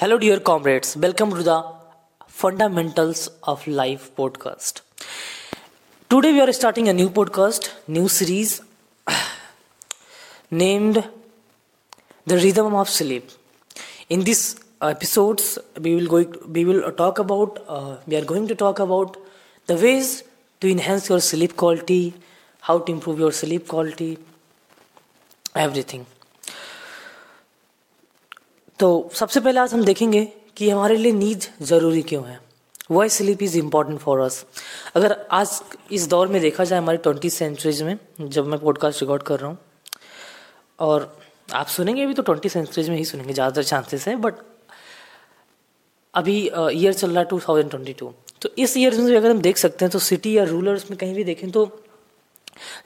Hello, dear comrades. Welcome to the Fundamentals of Life podcast. Today, we are starting a new podcast, new series named The Rhythm of Sleep. In these episodes, we will go, we will talk about uh, we are going to talk about the ways to enhance your sleep quality, how to improve your sleep quality, everything. तो सबसे पहले आज हम देखेंगे कि हमारे लिए नींद ज़रूरी क्यों है। Why sleep is important for us अगर आज इस दौर में देखा जाए हमारी ट्वेंटी सेंचुरीज में, जब मैं पॉडकास्ट रिकॉर्ड कर रहा हूँ, और आप सुनेंगे अभी तो ट्वेंटी सेंचुरीज में ही सुनेंगे, ज़्यादातर चांसेस है बट अभी ईयर चल रहा है टू थाउज़ेंड ट्वेंटी टू तो इस ईयर में अगर हम देख सकते हैं तो सिटी या रूरल्स में कहीं भी देखें तो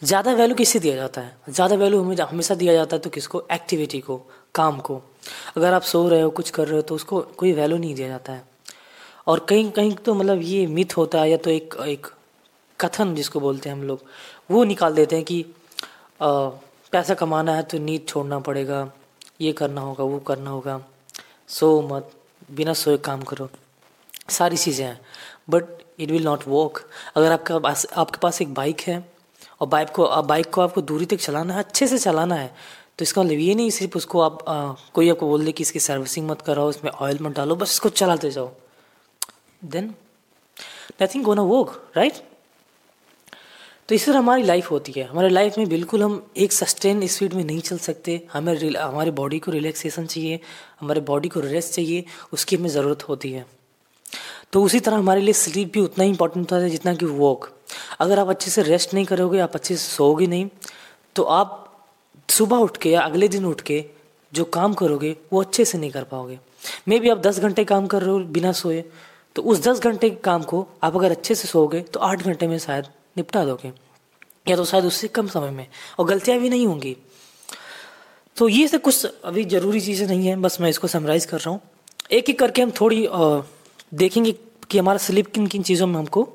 ज़्यादा वैल्यू किससे दिया जाता है? ज़्यादा वैल्यू हमें, हमेशा दिया जाता है तो किसको? एक्टिविटी को, काम को। अगर आप सो रहे हो कुछ कर रहे हो तो उसको कोई वैल्यू नहीं दिया जाता है। और कहीं कहीं तो मतलब ये मिथ होता है या तो एक एक कथन जिसको बोलते हैं हम लोग वो निकाल देते हैं कि आ, पैसा कमाना है तो नींद छोड़ना पड़ेगा ये करना होगा वो करना होगा। सो मत बिना सोए काम करो। सारी चीज़ें हैं। But it will not work अगर आपका आपके पास एक बाइक है और बाइक को बाइक को आपको दूरी तक चलाना है अच्छे से चलाना है तो इसका मतलब ये नहीं सिर्फ़ उसको आप आ, कोई आपको बोल दे कि इसकी सर्विसिंग मत कराओ इसमें ऑयल मत डालो बस इसको चलाते जाओ। Then nothing gonna work right तो इस तरह हमारी लाइफ होती है। हमारे लाइफ में बिल्कुल हम एक सस्टेन स्पीड में नहीं चल सकते। हमें हमारे बॉडी को रिलैक्सेशन चाहिए हमारे बॉडी को रेस्ट चाहिए उसकी हमें ज़रूरत होती है। तो उसी तरह हमारे लिए स्लीप भी उतना ही इंपॉर्टेंट होता है जितना कि वॉक अगर आप अच्छे से रेस्ट नहीं करोगे आप अच्छे से सोओगे नहीं तो आप सुबह उठ के या अगले दिन उठ के जो काम करोगे वो अच्छे से नहीं कर पाओगे। मे भी आप दस घंटे काम कर रहे हो बिना सोए तो उस दस घंटे के काम को आप अगर अच्छे से सोओगे तो आठ घंटे में शायद निपटा दोगे। या तो शायद उससे कम समय में और गलतियाँ भी नहीं होंगी। तो ये सब कुछ अभी ज़रूरी चीज़ें नहीं है बस मैं इसको समराइज़ कर रहा हूँ। एक एक करके हम थोड़ी आ, देखेंगे कि हमारा स्लिप किन किन चीज़ों में हमको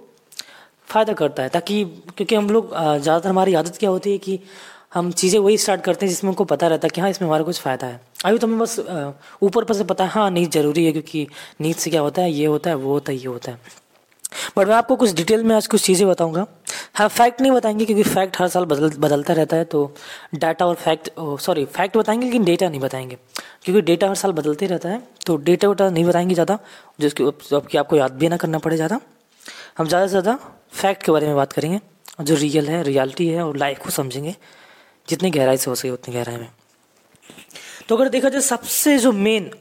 फ़ायदा करता है ताकि क्योंकि हम लोग ज़्यादातर हमारी आदत क्या होती है कि हम चीज़ें वही स्टार्ट करते हैं जिसमें उनको पता रहता है कि हाँ इसमें हमारा कुछ फ़ायदा है। अभी तो हमें बस ऊपर पर से पता है हाँ नींद ज़रूरी है क्योंकि नींद से क्या होता है, ये होता है, वो होता है, ये होता है। बट मैं आपको कुछ डिटेल में आज कुछ चीज़ें बताऊँगा। हाँ फैक्ट नहीं बताएँगे क्योंकि फैक्ट हर साल बदल, बदलता रहता है तो डाटा और फैक्ट सॉरी फैक्ट बताएँगे लेकिन डेटा नहीं बताएँगे। क्योंकि डेटा हर साल बदलते रहता है तो डेटा वोटा नहीं बताएँगे ज़्यादा, जिसकी आपको याद भी ना करना पड़े ज़्यादा। हम ज़्यादा से ज़्यादा फैक्ट के बारे में बात करेंगे, जो रियल है रियलिटी है और लाइफ को समझेंगे। जितनी गहराई से हो सके उतनी गहराई में। तो अगर देखा जाए सबसे जो मेन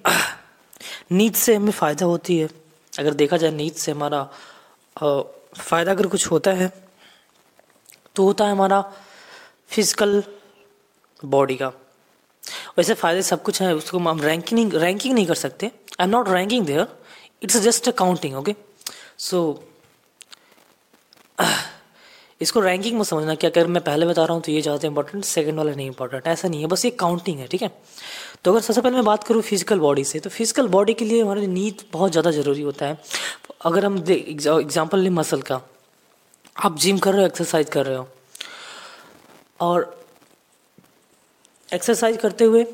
नींद से हमें फ़ायदा होती है, अगर देखा जाए नींद से हमारा फ़ायदा अगर कुछ होता है तो होता है हमारा फ़िज़िकल बॉडी का। वैसे फ़ायदे सब कुछ है, उसको हम रैंकिंग रैंकिंग नहीं कर सकते। I am not ranking there it's just a counting okay so इसको रैंकिंग में समझना कि अगर मैं पहले बता रहा हूँ तो ये ज़्यादा इंपॉर्टेंट सेकंड वाला नहीं इंपॉर्टेंट ऐसा नहीं है, बस ये काउंटिंग है, ठीक है? तो अगर सबसे पहले मैं बात करूँ फ़िज़िकल बॉडी से तो फ़िज़िकल बॉडी के लिए हमारे नींद बहुत ज़्यादा ज़रूरी होता है। अगर हम एग्ज़ाम्पल लें मसल का। आप जिम कर रहे हो एक्सरसाइज कर रहे हो। और एक्सरसाइज करते हुए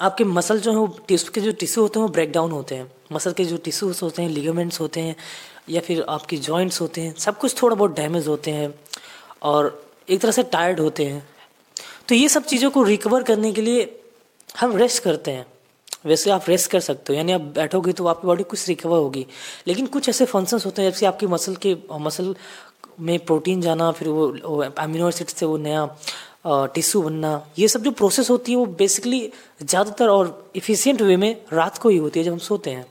आपके मसल जो है वो के जो टिश्यू होते हैं वो ब्रेक डाउन होते हैं। मसल के जो टिश्यूज होते हैं लिगामेंट्स होते हैं या फिर आपकी जॉइंट्स होते हैं, सब कुछ थोड़ा बहुत डैमेज होते हैं और एक तरह से टायर्ड होते हैं। तो ये सब चीज़ों को रिकवर करने के लिए हम रेस्ट करते हैं। वैसे आप रेस्ट कर सकते हो, यानी आप बैठोगे तो आपकी बॉडी कुछ रिकवर होगी। लेकिन कुछ ऐसे फ़ंक्शंस होते हैं, जैसे आपकी मसल के मसल में प्रोटीन जाना, फिर वो अमीनो एसिड से वो नया टिश्यू बनना, ये सब जो प्रोसेस होती है वो बेसिकली ज़्यादातर और इफ़िशियंट वे में रात को ही होती है जब हम सोते हैं।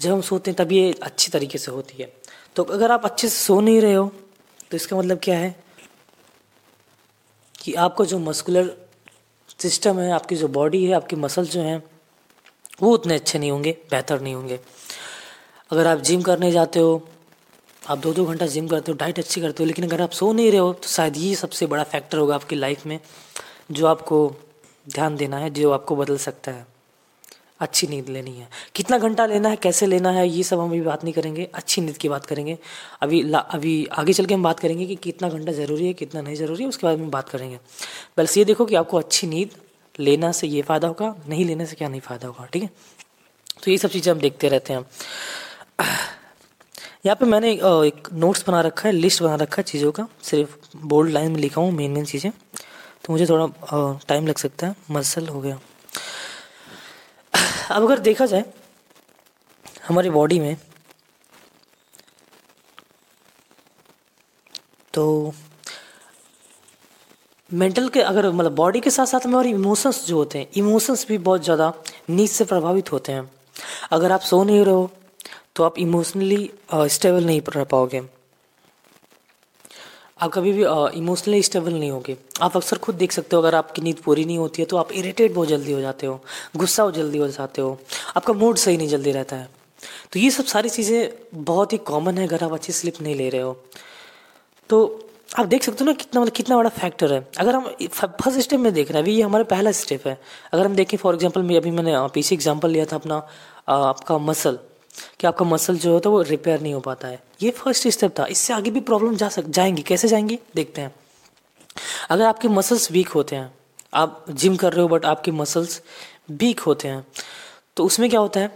जब हम सोते हैं, तब ये अच्छी तरीके से होती है। तो अगर आप अच्छे से सो नहीं रहे हो तो इसका मतलब क्या है? कि आपका जो मस्कुलर सिस्टम है, आपकी जो बॉडी है, आपके मसल जो हैं, वो उतने अच्छे नहीं होंगे, बेहतर नहीं होंगे। अगर आप जिम करने जाते हो, आप दो दो घंटा जिम करते हो डाइट अच्छी करते हो, लेकिन अगर आप सो नहीं रहे हो तो शायद ये सबसे बड़ा फैक्टर होगा आपकी लाइफ में, जो आपको ध्यान देना है, जो आपको बदल सकता है। अच्छी नींद लेनी है। कितना घंटा लेना है, कैसे लेना है, ये सब हम अभी बात नहीं करेंगे, अच्छी नींद की बात करेंगे। अभी अभी आगे चल के हम बात करेंगे कि कितना घंटा ज़रूरी है, कितना नहीं ज़रूरी है, उसके बाद में बात करेंगे। बस ये देखो कि आपको अच्छी नींद लेना से ये फ़ायदा होगा, नहीं लेने से क्या नहीं फ़ायदा होगा, ठीक है? तो ये सब चीज़ें हम देखते रहते हैं। यहाँ पे मैंने एक नोट्स बना रखा है लिस्ट बना रखा है चीज़ों का, सिर्फ़ बोल्ड लाइन में लिखा हूँ मेन मेन चीज़ें। तो मुझे थोड़ा टाइम लग सकता है, मसल हो गया। अब अगर देखा जाए, हमारी बॉडी में तो मेंटल के अगर मतलब बॉडी के साथ साथ में और इमोशंस जो होते हैं इमोशंस भी बहुत ज़्यादा नीच से प्रभावित होते हैं। अगर आप सो नहीं रहे हो तो आप इमोशनली स्टेबल नहीं रह पाओगे। आप कभी भी इमोशनली स्टेबल नहीं होगे। आप अक्सर खुद देख सकते हो, अगर आपकी नींद पूरी नहीं होती है तो आप इरिटेट बहुत जल्दी हो जाते हो, गुस्सा हो जल्दी हो जाते हो, आपका मूड सही नहीं, जल्दी रहता है। तो ये सब सारी चीज़ें बहुत ही कॉमन है, अगर आप अच्छी स्लिप नहीं ले रहे हो। तो आप देख सकते हो ना, कितना मतलब कितना बड़ा फैक्टर है। अगर हम फ़र्स्ट स्टेप में देख रहे हैं, अभी ये हमारा पहला स्टेप है। अगर हम देखें फॉर एग्जांपल मैं, अभी मैंने पीछे एग्जांपल लिया था अपना आपका मसल कि आपका मसल जो होता है वो रिपेयर नहीं हो पाता है। ये फ़र्स्ट स्टेप था। इससे आगे भी प्रॉब्लम जा सक, जाएँगी। कैसे जाएँगी? देखते हैं। अगर आपके मसल्स वीक होते हैं, आप जिम कर रहे हो बट आपके मसल्स वीक होते हैं तो उसमें क्या होता है?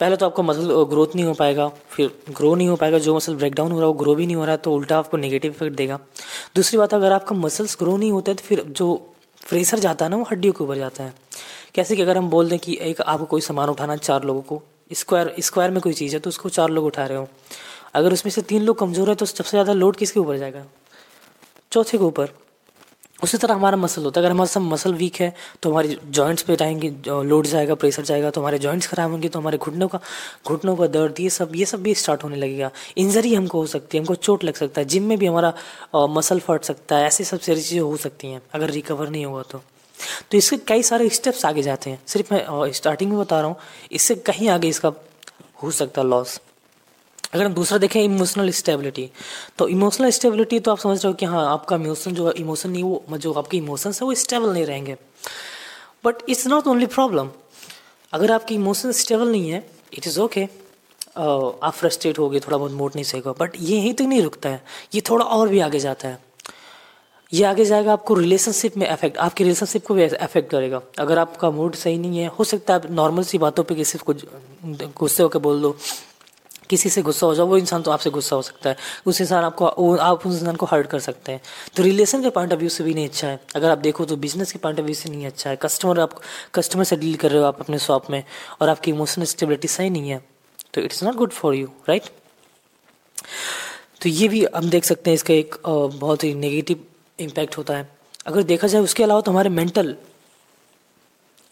पहले तो आपका मसल ग्रोथ नहीं हो पाएगा, फिर ग्रो नहीं हो पाएगा। जो मसल ब्रेक डाउन हो रहा है, वो ग्रो भी नहीं हो रहा है तो उल्टा आपको नेगेटिव इफ़ेक्ट देगा। दूसरी बात, अगर आपका मसल्स ग्रो नहीं होता है तो फिर जो प्रेशर जाता है ना, वो हड्डियों के ऊपर जाता है। कैसे कि अगर हम बोल दें कि एक, आपको कोई सामान उठाना है चार लोगों को स्क्वायर स्क्वायर में कोई चीज़ है तो उसको चार लोग उठा रहे हो। अगर उसमें से तीन लोग कमज़ोर है तो सबसे ज़्यादा लोड किसके ऊपर जाएगा? चौथे के ऊपर। उसी तरह हमारा मसल होता है। अगर हमारा सब मसल वीक है तो हमारी जॉइंट्स पे जाएँगे लोड जाएगा प्रेशर जाएगा तो हमारे जॉइंट्स खराब होंगे तो हमारे घुटनों का घुटनों का दर्द, ये सब ये सब भी स्टार्ट होने लगेगा। इंजरी हमको हो सकती है, हमको चोट लग सकता है। जिम में भी हमारा मसल फट सकता है। ऐसी सब सारी चीज़ें हो सकती हैं, अगर रिकवर नहीं होगा तो। तो इसके कई सारे स्टेप्स आगे जाते हैं। सिर्फ़ मैं स्टार्टिंग में बता रहा हूँ, इससे कहीं आगे इसका हो सकता है लॉस अगर हम दूसरा देखें इमोशनल स्टेबिलिटी तो इमोशनल स्टेबिलिटी तो आप समझ रहे हो कि हाँ आपका इमोशन जो इमोशन नहीं, वो, जो आपके इमोशंस है, वो स्टेबल नहीं रहेंगे। But it's not only problem अगर आपकी इमोशन स्टेबल नहीं है इट इज़ ओके आप फ्रस्ट्रेट हो गए, थोड़ा बहुत मूड नहीं सही बट ये यहीं तक नहीं रुकता है। ये थोड़ा और भी आगे जाता है। ये आगे जाएगा, आपको रिलेशनशिप में अफेक्ट आपके रिलेशनशिप को भी अफेक्ट करेगा। अगर आपका मूड सही नहीं है, हो सकता है आप नॉर्मल सी बातों पे किसी को गुस्से होकर बोल दो, किसी से गुस्सा हो जाओ, वो इंसान तो आपसे गुस्सा हो सकता है। उस इंसान आपको आप उस इंसान को हर्ट कर सकते हैं। तो रिलेशन के पॉइंट ऑफ़ व्यू से भी नहीं अच्छा है। अगर आप देखो तो बिज़नेस के पॉइंट ऑफ़ व्यू से नहीं अच्छा है। कस्टमर आप कस्टमर से डील कर रहे हो आप अपने शॉप में, और आपकी इमोशनल स्टेबिलिटी सही नहीं है तो it's not good for you right तो ये भी हम देख सकते हैं, इसका एक बहुत ही नेगेटिव इम्पैक्ट होता है। अगर देखा जाए उसके अलावा तो हमारे मेंटल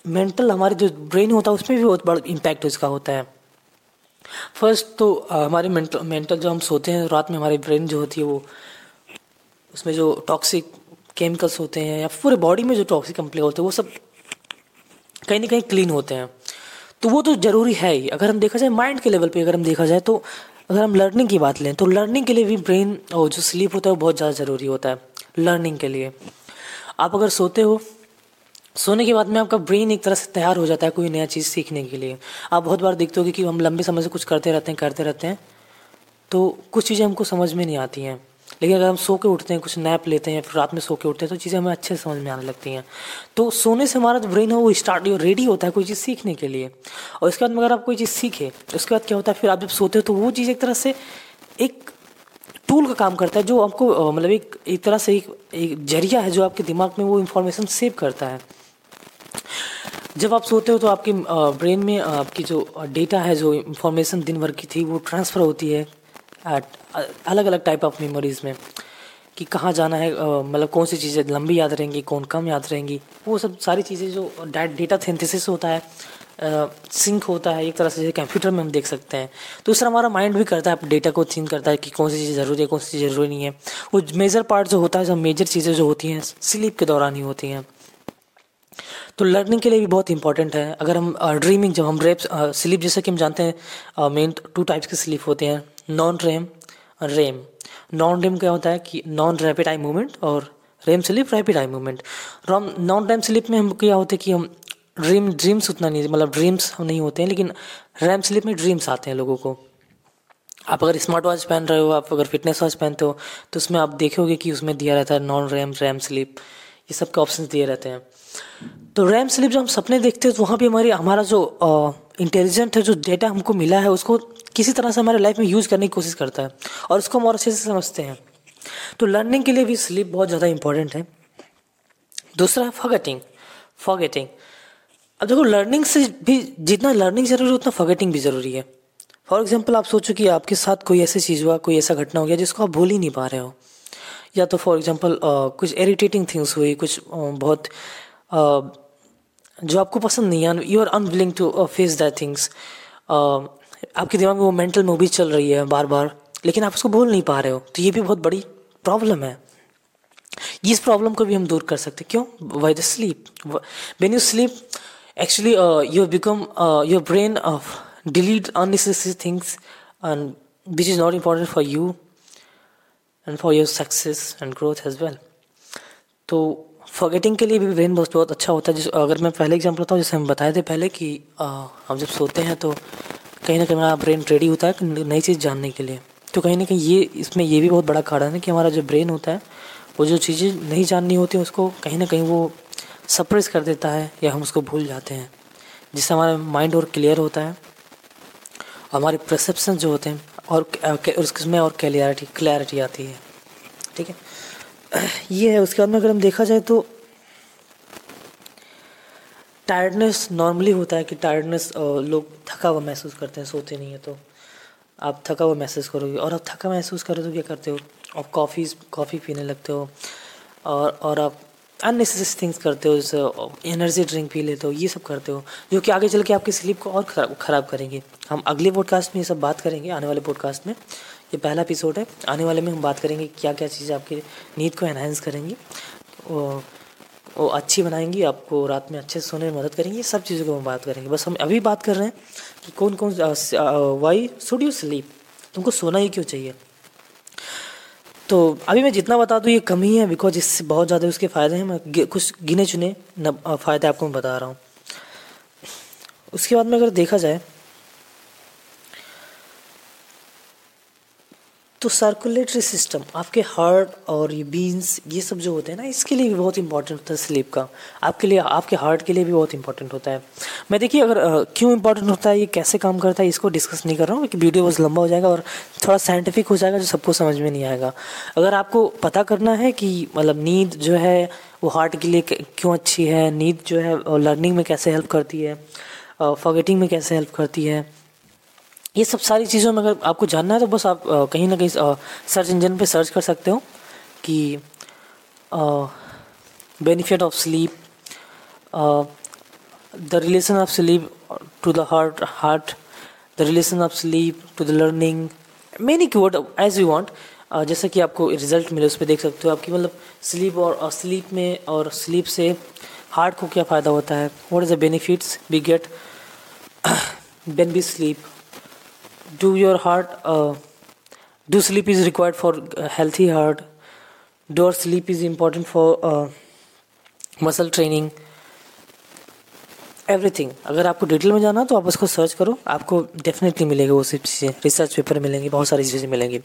मेंटल हमारे जो ब्रेन होता है उसमें भी बहुत बड़ा इम्पैक्ट इसका होता है। फ़र्स्ट तो हमारे मेंटल मेंटल जो हम सोते हैं, रात में हमारी ब्रेन जो होती है वो, उसमें जो टॉक्सिक केमिकल्स होते हैं या पूरे बॉडी में जो टॉक्सिक कंप्लेन होते हैं वो सब कहीं ना कहीं क्लीन होते हैं। तो वो तो ज़रूरी है ही। अगर हम देखा जाए माइंड के लेवल पे अगर हम देखा जाए तो अगर हम लर्निंग की बात लें तो लर्निंग के लिए भी ब्रेन और जो स्लीप होता है वो बहुत ज़्यादा ज़रूरी होता है। लर्निंग के लिए। आप अगर सोते हो, सोने के बाद में आपका ब्रेन एक तरह से तैयार हो जाता है कोई नया चीज़ सीखने के लिए। आप बहुत बार देखते हो कि हम लंबे समय से कुछ करते रहते हैं, करते रहते हैं तो कुछ चीज़ें हमको समझ में नहीं आती हैं। लेकिन अगर हम सो के उठते हैं, कुछ नैप लेते हैं, फिर रात में सो के उठते हैं तो चीज़ें हमें अच्छे से समझ में आने लगती हैं। तो सोने से हमारा जो ब्रेन है, वो स्टार्ट रेडी होता है कोई चीज़ सीखने के लिए। और इसके बाद अगर आप कोई चीज़ सीखे उसके बाद क्या होता है, फिर आप जब सोते हो तो वो चीज़ एक तरह से एक टूल का काम करता है जो आपको मतलब एक एक तरह से एक, एक ज़रिया है जो आपके दिमाग में वो इन्फॉर्मेशन सेव करता है। जब आप सोते हो तो आपके ब्रेन में आपकी जो डेटा है जो इन्फॉर्मेशन दिन भर की थी वो ट्रांसफ़र होती है अलग अलग टाइप ऑफ़ मेमोरीज में कि कहाँ जाना है मतलब कौन सी चीज़ें लंबी याद रहेंगी कौन कम याद रहेंगी। वो सब सारी चीज़ें जो डेटा सिंथेसिस होता है सिंक होता है, एक तरह से कंप्यूटर में हम देख सकते हैं। तो उस हमारा माइंड भी करता है डेटा को थिंक करता है कि कौन सी चीज़ ज़रूरी है, कौन सी चीज़ ज़रूरी नहीं है। वो मेजर पार्ट जो होता है, जो मेजर चीज़ें जो होती हैं स्लीप के दौरान ही होती हैं। तो लर्निंग के लिए भी बहुत इंपॉर्टेंट है। अगर हम ड्रीमिंग जब हम रेप स्लीप जैसे कि हम जानते हैं मेन टू टाइप्स के स्लीप होते हैं। Non REM REM non REM क्या होता है कि नॉन रैपिड आई मूवमेंट और REM sleep rapid eye movement non REM sleep में हम क्या होते हैं कि हम ड्रीम ड्रीम्स उतना नहीं मतलब ड्रीम्स नहीं होते हैं, लेकिन रैम स्लीप में ड्रीम्स आते हैं लोगों को। आप अगर स्मार्ट वॉच पहन रहे हो, आप अगर फिटनेस वॉच पहनते हो तो उसमें आप देखोगे कि उसमें दिया रहता है नॉन रैम रैम स्लीप ये सब के ऑप्शन दिए रहते हैं। तो रैम स्लिप जब हम सपने देखते हैं तो वहाँ भी हमारी, हमारा जो इंटेलिजेंट है, जो डेटा हमको मिला है, उसको किसी तरह से हमारे लाइफ में यूज़ करने की कोशिश करता है, और उसको हम और अच्छे से समझते हैं। तो लर्निंग के लिए भी स्लीप बहुत ज़्यादा इंपॉर्टेंट है। दूसरा है फॉगेटिंग फॉगेटिंग अब देखो लर्निंग से भी जितना लर्निंग ज़रूरी है उतना फॉगेटिंग भी ज़रूरी है। फॉर एग्ज़ाम्पल आप सोचो कि आपके साथ कोई ऐसी चीज़ हुआ, कोई ऐसा घटना हो गया जिसको आप भूल ही नहीं पा रहे हो। या तो फॉर एग्ज़ाम्पल कुछ इरिटेटिंग थिंग्स हुई, कुछ बहुत जो आपको पसंद नहीं है you are unwilling to face that things आपके दिमाग में वो मेंटल मूवी चल रही है बार बार लेकिन आप उसको भूल नहीं पा रहे हो। तो ये भी बहुत बड़ी प्रॉब्लम है। इस प्रॉब्लम को भी हम दूर कर सकते क्यों? Why the sleep when you sleep actually you become your brain delete unnecessary things and which is not important for you and for your success and growth as well तो फॉरगेटिंग के लिए भी ब्रेन बहुत बहुत अच्छा होता है। जिस अगर मैं पहले एग्ज़ाम्पल बताऊँ जैसे हम बताए थे पहले कि आ, हम जब सोते हैं तो कहीं ना कहीं हमारा ब्रेन रेडी होता है नई चीज़ जानने के लिए। तो कहीं ना कहीं ये इसमें ये भी बहुत बड़ा कारण है कि हमारा जो ब्रेन होता है वो जो चीज़ें नहीं जाननी होती उसको कहीं ना कहीं वो सप्रेस कर देता है या हम उसको भूल जाते हैं। जिससे हमारा माइंड और क्लियर होता है। हमारे परसेप्शन जो होते हैं और उसमें और क्लियरिटी क्लैरिटी आती है। ठीक है? ये है, उसके बाद में अगर हम देखा जाए तो टायर्डनेस नॉर्मली होता है कि टायर्डनेस लोग थका हुआ महसूस करते हैं, सोते नहीं है तो। आप थका हुआ महसूस करोगे और आप थका महसूस करो तो क्या करते हो? आप कॉफ़ी कॉफ़ी पीने लगते हो। और और आप अननेसेसरी थिंग्स करते हो एनर्जी ड्रिंक पी लेते हो ये सब करते हो जो कि आगे चल के आपकी स्लीप को और खराब खराब करेंगे। हम अगले पॉडकास्ट में ये सब बात करेंगे आने वाले पॉडकास्ट में। ये पहला एपिसोड है आने वाले में हम बात करेंगे क्या क्या चीज़ें आपकी नींद को एनहेंस करेंगी वो, वो अच्छी बनाएँगी आपको रात में अच्छे से सोने में मदद करेंगी सब चीज़ों को हम बात करेंगे। बस हम अभी बात कर रहे हैं कि कौन कौन वाई शुड यू स्लीप तुमको सोना ही क्यों चाहिए? तो अभी मैं जितना बता दूँ, ये कम ही है बिकॉज़ इससे बहुत ज़्यादा उसके फ़ायदे हैं। मैं कुछ गिने चुने फ़ायदे आपको मैं बता रहा हूँ। उसके बाद में अगर देखा जाए तो सर्कुलेटरी सिस्टम आपके हार्ट और ये बीन्स ये सब जो होते हैं ना, इसके लिए भी बहुत इंपॉर्टेंट होता है स्लीप का। आपके लिए, आपके हार्ट के लिए भी बहुत इंपॉर्टेंट होता है। मैं देखिए, अगर क्यों इंपॉर्टेंट होता है, ये कैसे काम करता है, इसको डिस्कस नहीं कर रहा हूँ, क्योंकि वीडियो बहुत लंबा हो जाएगा और थोड़ा साइंटिफिक हो जाएगा जो सबको समझ में नहीं आएगा। अगर आपको पता करना है कि मतलब नींद जो है, वो हार्ट के लिए क्यों अच्छी है, नींद जो है लर्निंग में कैसे हेल्प करती है फॉगेटिंग में कैसे हेल्प करती है ये सब सारी चीज़ों में अगर आपको जानना है तो बस आप कहीं ना कहीं सर्च इंजन पे सर्च कर सकते हो कि benefit of sleep the relation of sleep to the heart heart the relation of sleep to the learning many keyword as you want जैसे कि आपको रिज़ल्ट मिले, उस पर देख सकते हो आपकी मतलब स्लीप और स्लीप में और स्लीप से हार्ट को क्या फ़ायदा होता है? What is the benefits we get when be sleep do your heart uh, do sleep is required for healthy heart. Do sleep is important for uh, muscle training everything अगर आपको detail में जाना तो आप उसको सर्च करो। आपको definitely मिलेगा वो सब चीज़ें। रिसर्च पेपर मिलेंगी बहुत सारी चीज़ें मिलेंगी।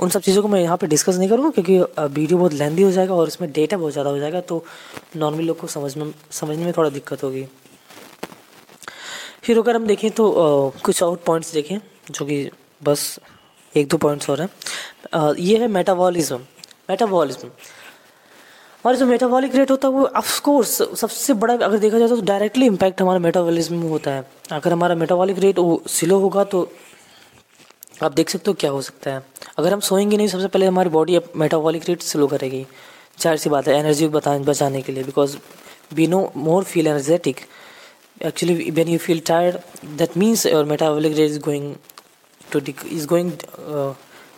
उन सब चीज़ों को मैं यहाँ पे डिस्कस नहीं करूँगा क्योंकि वीडियो बहुत लेंदी हो जाएगा और इसमें डेटा बहुत ज़्यादा हो जाएगा तो नॉर्मली लोग को समझ में समझने में थोड़ा दिक्कत होगी। फिर अगर हम देखें तो आ, कुछ और पॉइंट्स देखें। जो कि बस एक दो पॉइंट्स और हैं। ये है मेटाबॉलिज्म मेटाबॉलिज्म हमारा जो मेटाबॉलिक रेट होता है वो ऑफकोर्स सबसे बड़ा अगर देखा जाए तो डायरेक्टली इम्पैक्ट हमारा मेटाबॉलिज्म में होता है। अगर हमारा मेटाबॉलिक रेट वो स्लो होगा तो आप देख सकते हो क्या हो सकता है। अगर हम सोएँगे नहीं, सबसे पहले हमारी बॉडी अब मेटाबॉलिक रेट स्लो करेगी। ज़ाहिर सी बात है एनर्जी बचाने के लिए because we know more feel energetic actually when you feel tired that means your metabolic rate is going to dec- is going uh,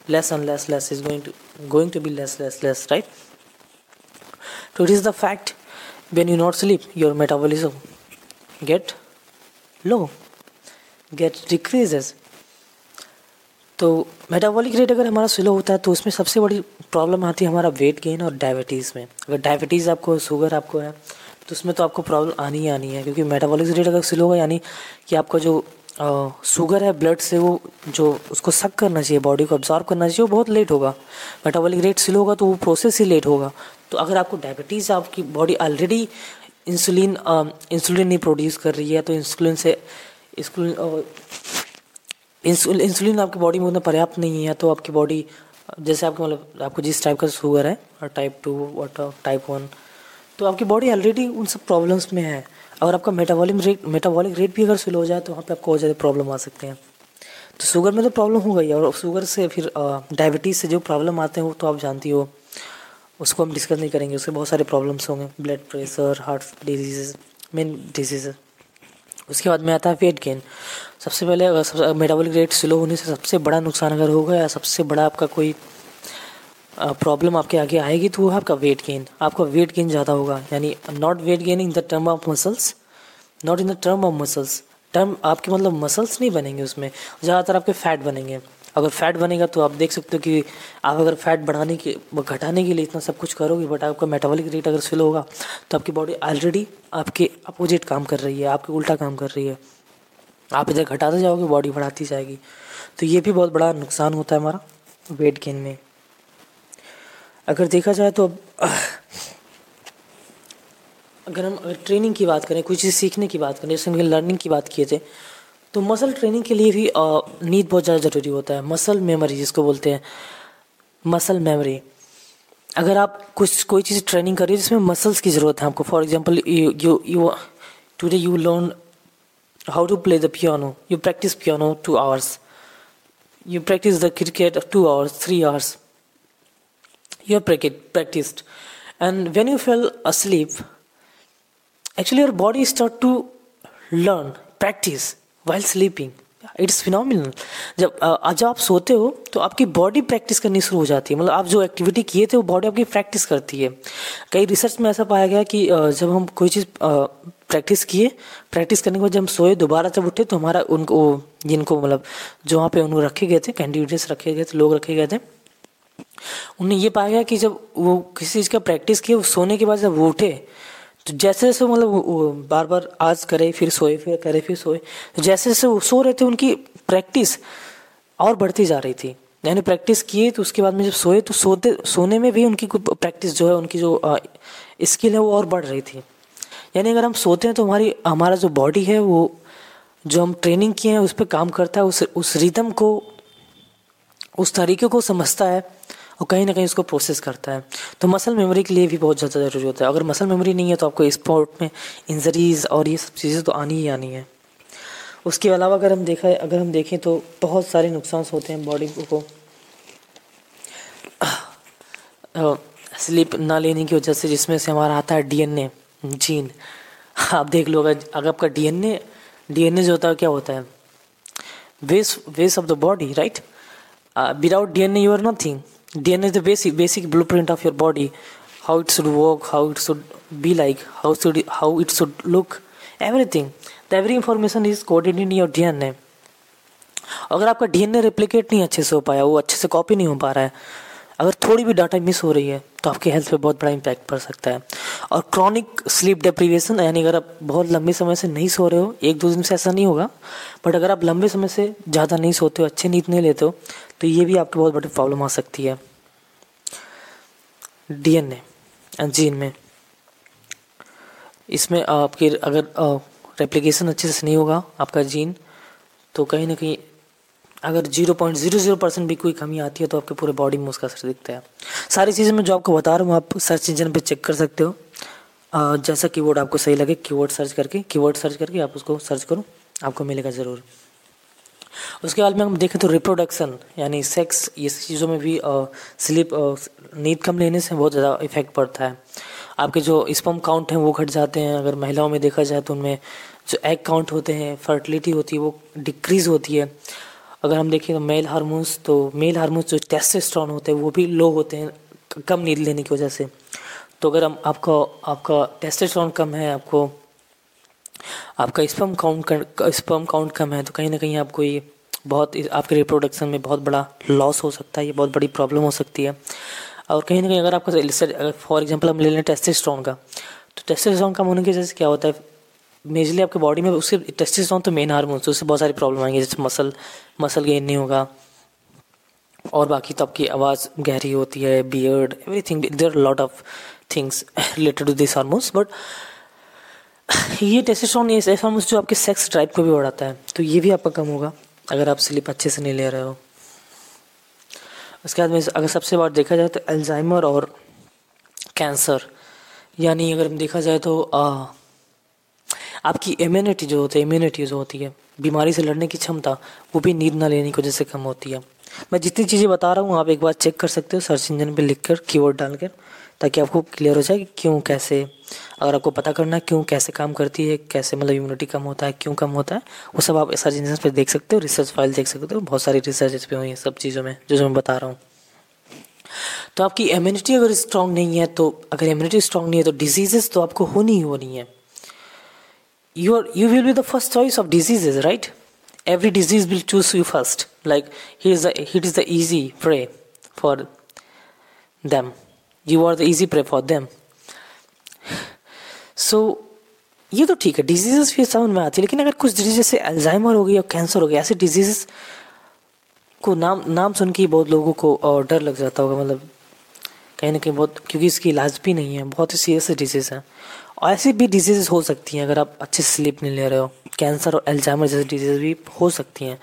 less and less less is going to going to be less less less right so it is the fact when you not sleep your metabolism get low get decreases तो metabolic rate अगर हमारा slow होता है तो उसमें सबसे बड़ी problem आती है हमारा वेट गेन और डायबिटीज़ में अगर डायबिटीज़ आपको शुगर आपको है तो उसमें तो आपको प्रॉब्लम आनी ही आनी है क्योंकि मेटाबॉलिक रेट अगर स्लो होगा यानी कि आपका जो शुगर है ब्लड से वो जो उसको सक करना चाहिए बॉडी को अब्जॉर्व करना चाहिए, वो बहुत लेट होगा। मेटाबॉलिक रेट स्लो होगा तो वो प्रोसेस ही लेट होगा। तो अगर आपको डायबिटीज़ आपकी बॉडी ऑलरेडी इंसुलिन इंसुलिन नहीं प्रोड्यूस कर रही है तो इंसुलिन से इंसुलिन इंसुलिन आपकी बॉडी में उतना पर्याप्त नहीं है तो आपकी बॉडी जैसे आपको मतलब आपको जिस टाइप का शुगर है टाइप टू और टाइप वन तो आपकी बॉडी ऑलरेडी उन सब प्रॉब्लम्स में है। अगर आपका मेटाबॉलिक रेट मेटाबॉलिक रेट भी अगर स्लो हो जाए तो वहाँ पे आपको और ज़्यादा प्रॉब्लम आ सकते हैं। तो शुगर में तो प्रॉब्लम हो गई और शुगर से फिर डायबिटीज़ से जो प्रॉब्लम आते हैं वो तो आप जानती हो। उसको हम डिस्कस नहीं करेंगे, उससे बहुत सारे प्रॉब्लम्स होंगे। Blood pressure heart disease main disease उसके बाद में आता है वेट गेन सबसे पहले मेटाबॉलिक रेट स्लो होने से सबसे बड़ा नुकसान अगर होगा या सबसे बड़ा आपका कोई प्रॉब्लम आपके आगे आएगी तो वो है आपका वेट गेन आपका वेट गेन ज़्यादा होगा. यानी not weight gain in the term of muscles not in the term of muscles term आपके मतलब मसल्स नहीं बनेंगे उसमें. ज़्यादातर आपके फैट बनेंगे. अगर फैट बनेगा तो आप देख सकते हो कि आप अगर फैट बढ़ाने के, घटाने के लिए इतना सब कुछ करोगे बट आपका मेटाबॉलिक रेट अगर स्लो होगा तो आपकी बॉडी ऑलरेडी आपके अपोजिट काम कर रही है, आपके उल्टा काम कर रही है. आप इधर घटाते जाओगे बॉडी बढ़ाती जाएगी. तो ये भी बहुत बड़ा नुकसान होता है हमारा वेट गेन में. अगर देखा जाए तो अगर हम अगर ट्रेनिंग की बात करें, कोई चीज़ सीखने की बात करें, जैसे हम लर्निंग की बात किए थे तो मसल ट्रेनिंग के लिए भी नींद बहुत ज़्यादा ज़रूरी होता है। मसल मेमोरी जिसको बोलते हैं। मसल मेमोरी अगर आप कुछ, कोई चीज़ ट्रेनिंग कर रही है जिसमें मसल्स की ज़रूरत है आपको for example you you you you learn how to play the piano you practice piano two hours you practice the cricket two hours three hours you have practiced. And when you fell asleep, actually your body start to learn, practice while sleeping. It's phenomenal जब आज आप सोते हो तो आपकी body practice करनी शुरू हो जाती है। मतलब आप जो एक्टिविटी किए थे, वो बॉडी आपकी प्रैक्टिस करती है। कई रिसर्च में ऐसा पाया गया कि जब हम कोई चीज़ प्रैक्टिस किए प्रैक्टिस करने के बाद जब हम सोए, दोबारा जब उठे तो हमारा उनको, जिनको मतलब जो वहाँ पे उनको रखे गए थे कैंडिडेट्स रखे गए थे, लोग रखे गए थे उन्हें ये पाया गया कि जब वो किसी चीज़ का प्रैक्टिस वो सोने के बाद जब वो उठे तो जैसे जैसे मतलब बार बार आज करे, फिर सोए, फिर करे, फिर सोए तो जैसे जैसे वो सो रहे थे, उनकी प्रैक्टिस और बढ़ती जा रही थी। यानी प्रैक्टिस किए तो उसके बाद में जब सोए तो सोते, सोने में भी उनकी प्रैक्टिस जो है, उनकी जो स्किल है, वो और बढ़ रही थी। यानी अगर हम सोते हैं तो हमारी, हमारा जो बॉडी है, वो जो हम ट्रेनिंग किए हैं, उस पर काम करता है, उस उस रिदम को, उस तरीके को समझता है। और कहीं ना कहीं उसको प्रोसेस करता है। तो मसल मेमोरी के लिए भी बहुत ज़्यादा ज़रूरी होता है। अगर मसल मेमोरी नहीं है तो आपको स्पोर्ट में इंजरीज और ये सब चीज़ें तो आनी ही आनी है। उसके अलावा अगर हम देखा, अगर हम देखें तो बहुत सारे नुकसान होते हैं बॉडी को। स्लीप ना लेने की वजह से जिसमें से हमारा आता है डीएनए जीन आप देख लो, अगर अगर आपका डीएनए डीएनए जो होता है, क्या होता है? Base base of the body right without DNA you are nothing DNA is the basic basic blueprint of your body, how it should work, how it should be like, how should how it should look, everything. The every information is coded in your DNA. अगर आपका DNA replicate नहीं अच्छे से हो पाया वो अच्छे से कॉपी नहीं हो पा रहा है अगर थोड़ी भी डाटा मिस हो रही है तो आपके हेल्थ पे बहुत बड़ा इम्पैक्ट पड़ सकता है और क्रॉनिक स्लीप डिप्रीवेशन यानी अगर आप बहुत लंबे समय से नहीं सो रहे हो एक दो दिन से ऐसा नहीं होगा बट अगर आप लंबे समय से ज़्यादा नहीं सोते हो अच्छे नींद नहीं लेते हो तो ये भी आपकी बहुत बड़ी प्रॉब्लम आ सकती है। डीएनए जीन में। इसमें आपकी अगर रेप्लिकेशन अच्छे से नहीं होगा आपका जीन तो कहीं ना कहीं अगर zero point zero zero percent भी कोई कमी आती है तो आपके पूरे बॉडी में उसका असर दिखता है। सारी चीज़ें मैं जो आपको बता रहा हूँ आप सर्च इंजन पे चेक कर सकते हो। आ, जैसा कीवर्ड आपको सही लगे कीवर्ड सर्च करके कीवर्ड सर्च करके आप उसको सर्च करो आपको मिलेगा ज़रूर। उसके बाद में हम देखें तो रिप्रोडक्शन यानी सेक्स ये चीज़ों में भी स्लीप नींद कम लेने से बहुत ज़्यादा इफ़ेक्ट पड़ता है। आपके जो स्पम काउंट हैं वो घट जाते हैं। अगर महिलाओं में देखा जाए तो उनमें जो एग काउंट होते हैं फर्टिलिटी होती है, वो डिक्रीज़ होती है। अगर हम देखें तो मेल हारमोन्स तो मेल हारमोन्स जो टेस्टेस्ट्रॉन होते हैं, वो भी लो होते हैं कम नींद लेने की वजह से। तो अगर हम, आपका आपका टेस्टेस्ट्रॉन कम है, आपको आपका स्पम काउंट स्पम काउंट कम है तो कहीं ना कहीं आपको ये बहुत आपके रिप्रोडक्शन में बहुत बड़ा लॉस हो सकता है, ये बहुत बड़ी प्रॉब्लम हो सकती है। और कहीं ना कहीं अगर आपका फॉर एग्ज़ाम्पल हम ले लें टेस्टेस्ट्रॉन का तो टेस्टेस्ट्रॉन कम होने की वजह से क्या होता है मेजरली आपके बॉडी में उससे टेस्टेस्ट्रॉन तो मेन हार्मोन तो उससे बहुत सारी प्रॉब्लम आएँगी, जैसे मसल मसल गेन नहीं होगा। और बाकी तो आपकी आवाज़ गहरी होती है beard everything there lot of things related to this hormones but ये टेस्टोस्टेरोन ये हार्मोन्स जो आपके सेक्स ड्राइव को भी बढ़ाता है तो ये भी आपका कम होगा अगर आप स्लीप अच्छे से नहीं ले रहे हो। उसके बाद में अगर सबसे बार देखा जाए तो अल्जाइमर और कैंसर यानी अगर हम देखा जाए तो आ, आपकी इम्यूनिटी जो होती है इम्यूनिटी जो होती है बीमारी से लड़ने की क्षमता वो भी नींद ना लेने की वजह से कम होती है। मैं जितनी चीज़ें बता रहा हूँ आप एक बार चेक कर सकते हो सर्च इंजन पर लिख कर कीवर्ड डालकर। ताकि आपको क्लियर हो जाए कि क्यों कैसे, अगर आपको पता करना है क्यों कैसे काम करती है, कैसे मतलब इम्यूनिटी कम होता है, क्यों कम होता है, वो सब आप सर्च इंजन पर देख सकते हो रिसर्च फ़ाइल देख सकते हो, बहुत सारी रिसर्च पर हुई है सब चीज़ों में, जो जो मैं बता रहा हूँ। तो आपकी इम्यूनिटी अगर स्ट्रांग नहीं है तो अगर इम्यूनिटी स्ट्रांग नहीं है तो डिजीजेस तो आपको होनी ही होनी है। Will be the first choice of diseases, right? Every disease will choose you first. Like here is the it is the easy prey for them. You are the easy prey for them. So, ये तो ठीक है diseases फिर समझ में आती है, लेकिन अगर कुछ डिज़ीज़ जैसे अल्जाइमर हो गई या कैंसर हो गया, ऐसे डिजीजेस को नाम नाम सुन के बहुत लोगों को और डर लग जाता होगा मतलब कहीं ना कहीं बहुत, क्योंकि इसकी इलाज भी नहीं है, बहुत ही सीरियस डिज़ीज़ है। और ऐसी भी डिज़ीज़ हो सकती हैं, अगर आप अच्छे से स्लीप नहीं ले रहे हो कैंसर और एल्जाइमर जैसी डिज़ीज़ भी हो सकती हैं।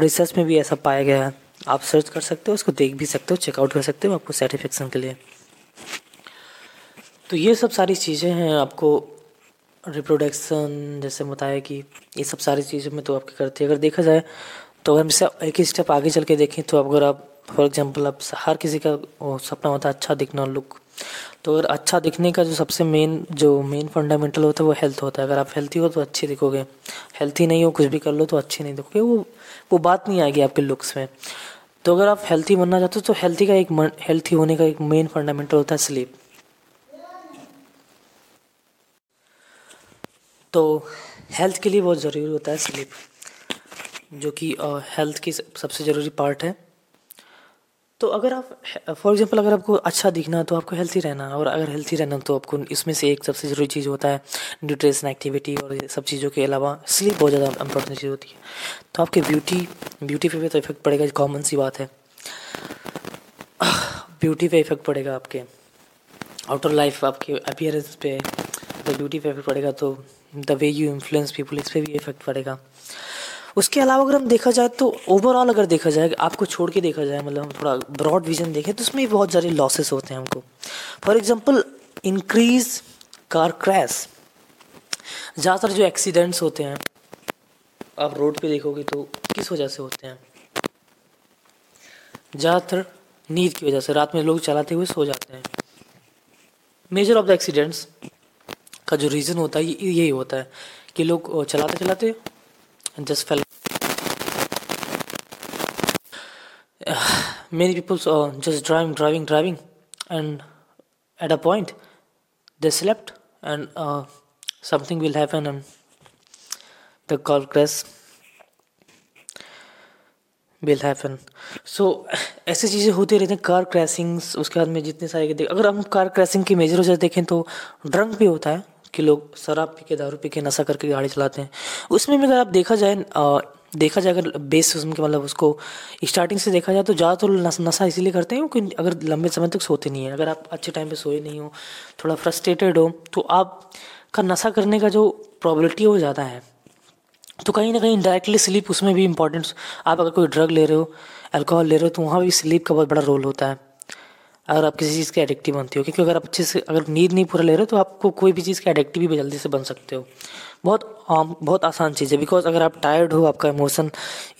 रिसर्च में भी ऐसा पाया गया है, आप सर्च कर सकते हो, उसको देख भी सकते हो चेकआउट कर सकते हो, आपको सेटिफिकेशन के लिए। तो ये सब सारी चीज़ें हैं आपको रिप्रोडक्शन जैसे बताया कि ये सब सारी चीज़ों में तो आपकी करती है अगर देखा जाए तो अगर हम एक ही स्टेप आगे चल के देखें तो अगर आप फॉर एग्जांपल आप हर किसी का सपना होता है अच्छा दिखना लुक तो अगर अच्छा दिखने का जो सबसे मेन जो मेन फंडामेंटल होता है वो हेल्थ होता है। अगर आप हेल्थी हो तो अच्छे दिखोगे। हेल्थी नहीं हो, कुछ भी कर लो तो अच्छे नहीं दिखोगे। वो वो बात नहीं आएगी आपके लुक्स में। तो अगर आप हेल्थी बनना चाहते हो तो हेल्थी का एक हेल्थी होने का एक मेन फंडामेंटल होता है स्लीप तो हेल्थ के लिए बहुत ज़रूरी होता है स्लीप जो कि हेल्थ की सबसे ज़रूरी पार्ट है। तो अगर आप फॉर एग्जांपल अगर आपको अच्छा दिखना है तो आपको हेल्थी रहना और अगर हेल्थी रहना तो आपको इसमें से एक सबसे ज़रूरी चीज़ होता है न्यूट्रिशन एक्टिविटी और सब चीज़ों के अलावा स्लीप बहुत ज़्यादा इंपॉर्टेंट चीज़ होती है। तो आपके ब्यूटी ब्यूटी पे भी तो इफ़ेक्ट पड़ेगा कॉमन सी बात है। ब्यूटी पे इफ़ेक्ट पड़ेगा आपके। आउटर लाइफ आपके अपियरेंस पे तो ब्यूटी पे इफ़ेक्ट पड़ेगा तो the way you influence people इस पर भी इफ़ेक्ट पड़ेगा। उसके अलावा अगर हम देखा जाए तो ओवरऑल अगर देखा जाए, आपको छोड़ के देखा जाए मतलब हम थोड़ा ब्रॉड विजन देखें तो उसमें बहुत सारे लॉसेस होते हैं हमको। For example increase car crash ज़्यादातर जो एक्सीडेंट्स होते हैं, आप रोड पे देखोगे तो किस वजह से होते हैं? ज़्यादातर नींद की वजह से, रात में लोग चलाते हुए सो जाते हैं। मेजर ऑफ़ द एक्सीडेंट्स का जो रीज़न होता है यही होता है कि लोग चलाते चलाते just fell many people uh, just driving driving driving and at a point they slept and uh, something will happen and the car crash will happen so ऐसी चीज़ें होती रहती हैं कार क्रैशिंग्स उसके बाद में जितने सारे देख अगर हम कार क्रैशिंग की मेजर वजह देखें तो ड्रंक भी होता है कि लोग शराब पी के दारू पी के नशा करके गाड़ी चलाते हैं उसमें भी अगर आप देखा जाए देखा जाए, अगर बेस उसमें मतलब उसको स्टार्टिंग से देखा जाए तो ज़्यादातर नशा इसीलिए करते हैं क्योंकि अगर लंबे समय तक सोते नहीं हैं। अगर आप अच्छे टाइम पे सोए नहीं हो, थोड़ा फ्रस्ट्रेटेड हो तो आप का नशा करने का जो प्रॉबिलिटी है वो ज़्यादा है। तो कहीं ना कहीं डायरेक्टली स्लीप उसमें भी इंपॉर्टेंट आप अगर कोई ड्रग ले रहे हो अल्कोहल ले रहे हो तो वहाँ भी स्लीप का बहुत बड़ा रोल होता है। अगर आप किसी चीज़ के एडिक्टिव बनती हो, क्योंकि अगर आप अच्छे से, अगर नींद नहीं पूरा ले रहे हो तो आपको कोई भी चीज़ के एडिक्टिव भी जल्दी से बन सकते हो। बहुत आम, बहुत आसान चीज़ है। बिकॉज़ अगर आप टायर्ड हो, आपका इमोशन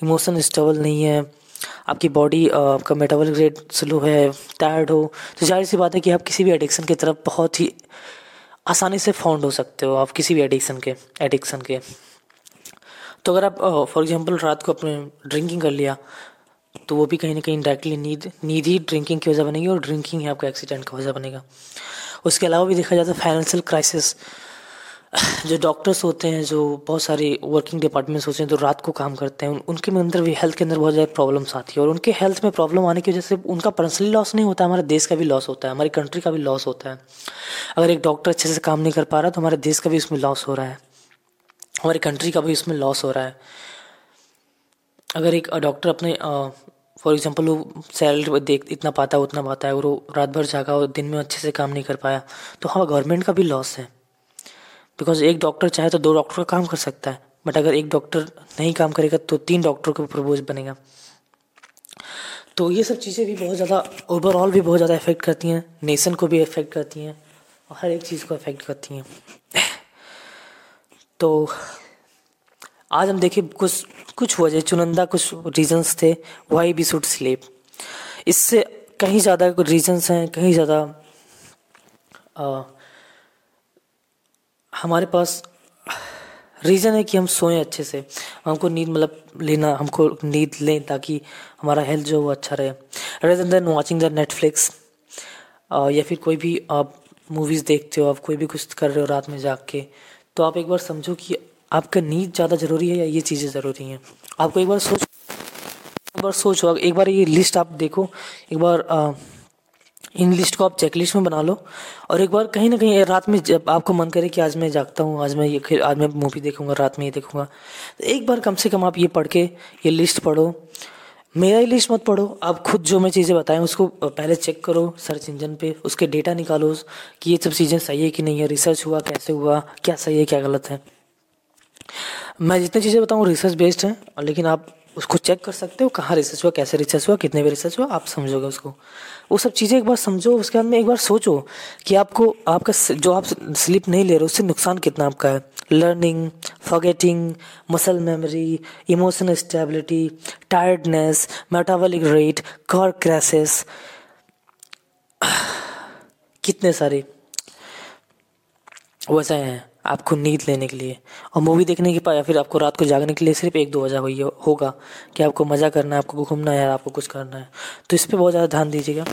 इमोशन स्टेबल नहीं है, आपकी बॉडी आपका मेटाबॉलिक रेट स्लो है टायर्ड हो तो ज़ाहिर सी बात है कि आप किसी भी एडिक्शन की तरफ़ बहुत ही आसानी से फाउंड हो सकते हो, आप किसी भी एडिक्शन के एडिक्शन के। तो अगर आप फॉर एग्जांपल रात को अपने ड्रिंकिंग कर लिया तो वो भी कहीं ना कहीं डायरेक्टली नींद नींद ही ड्रिंकिंग की वजह बनेगी और ड्रिंकिंग ही आपका एक्सीडेंट की वजह बनेगा। उसके अलावा भी देखा जाता है फाइनेंशियल क्राइसिस जो डॉक्टर्स होते हैं, जो बहुत सारे वर्किंग डिपार्टमेंट्स होते हैं, जो रात को काम करते हैं उनके अंदर भी हेल्थ के अंदर बहुत ज़्यादा प्रॉब्लम्स आती है। और उनके हेल्थ में प्रॉब्लम आने की वजह से उनका पर्सनली लॉस नहीं होता, हमारे देश का भी लॉस होता है, हमारी कंट्री का भी लॉस होता है। अगर एक डॉक्टर अच्छे से काम नहीं कर पा रहा तो हमारे देश का भी उसमें लॉस हो रहा है। हमारी कंट्री का भी उसमें लॉस हो रहा है। अगर एक डॉक्टर अपने फॉर एग्ज़ाम्पल वो सैलरी देख, इतना पाता है उतना पाता है, और वो रात भर जागा और दिन में अच्छे से काम नहीं कर पाया तो हाँ गवर्नमेंट का भी लॉस है। बिकॉज़ एक डॉक्टर चाहे तो दो डॉक्टर का काम कर सकता है बट अगर एक डॉक्टर नहीं काम करेगा तो तीन डॉक्टर के बोझ बनेगा। तो ये सब चीज़ें भी बहुत ज़्यादा ओवरऑल भी बहुत ज़्यादा इफ़ेक्ट करती हैं नेशन को भी इफ़ेक्ट करती हैं, और हर एक चीज़ को इफ़ेक्ट करती हैं। तो आज हम देखें कुछ कुछ वजह चुनिंदा कुछ रीजंस थे वाई बी शुड स्लीप इससे कहीं ज़्यादा रीजंस हैं, कहीं ज़्यादा हमारे पास रीज़न है कि हम सोएँ अच्छे से। हमको नींद मतलब लेना, हमको नींद लें ताकि हमारा हेल्थ जो वो अच्छा रहे। Rather than watching the Netflix या फिर कोई भी आप मूवीज़ देखते हो, आप कोई भी कुछ कर रहे हो रात में जाग के तो आप एक बार समझो कि आपका नींद ज़्यादा ज़रूरी है या ये चीज़ें ज़रूरी हैं। आपको एक बार सोच, एक बार सोचो, एक बार ये लिस्ट आप देखो, एक बार इन लिस्ट को आप चेकलिस्ट में बना लो। और एक बार कहीं ना कहीं रात में जब आपको मन करे कि आज मैं जागता हूँ, आज मैं ये आज मैं मूवी देखूँगा, रात में ये देखूँगा तो एक बार कम से कम आप ये पढ़ के ये लिस्ट पढ़ो। मेरा ही लिस्ट मत पढ़ो, आप खुद जो मैं चीज़ें बताएँ उसको पहले चेक करो सर्च इंजन पे, उसके डेटा निकालो कि ये सब चीज़ें सही है कि नहीं है रिसर्च हुआ, कैसे हुआ, क्या सही है, क्या गलत है। मैं जितनी चीज़ें बताऊँ रिसर्च बेस्ड है, लेकिन आप उसको चेक कर सकते हो, कहाँ रिसर्च हुआ, कैसे रिसर्च हुआ, कितने भी रिसर्च हुआ, आप समझोगे उसको। वो सब चीज़ें एक बार समझो, उसके बाद में एक बार सोचो कि आपको, आपका जो आप स्लीप नहीं ले रहे हो, उससे नुकसान कितना आपका है। Learning forgetting muscle memory emotional stability tiredness metabolic rate car crashes कितने सारे। वजह हैं। आपको नींद लेने के लिए। और मूवी देखने के या फिर आपको रात को जागने के लिए सिर्फ़ एक दो वजह हुई होगा कि आपको मज़ा करना है, आपको घूमना है या आपको कुछ करना है। तो इस पर बहुत ज़्यादा ध्यान दीजिएगा।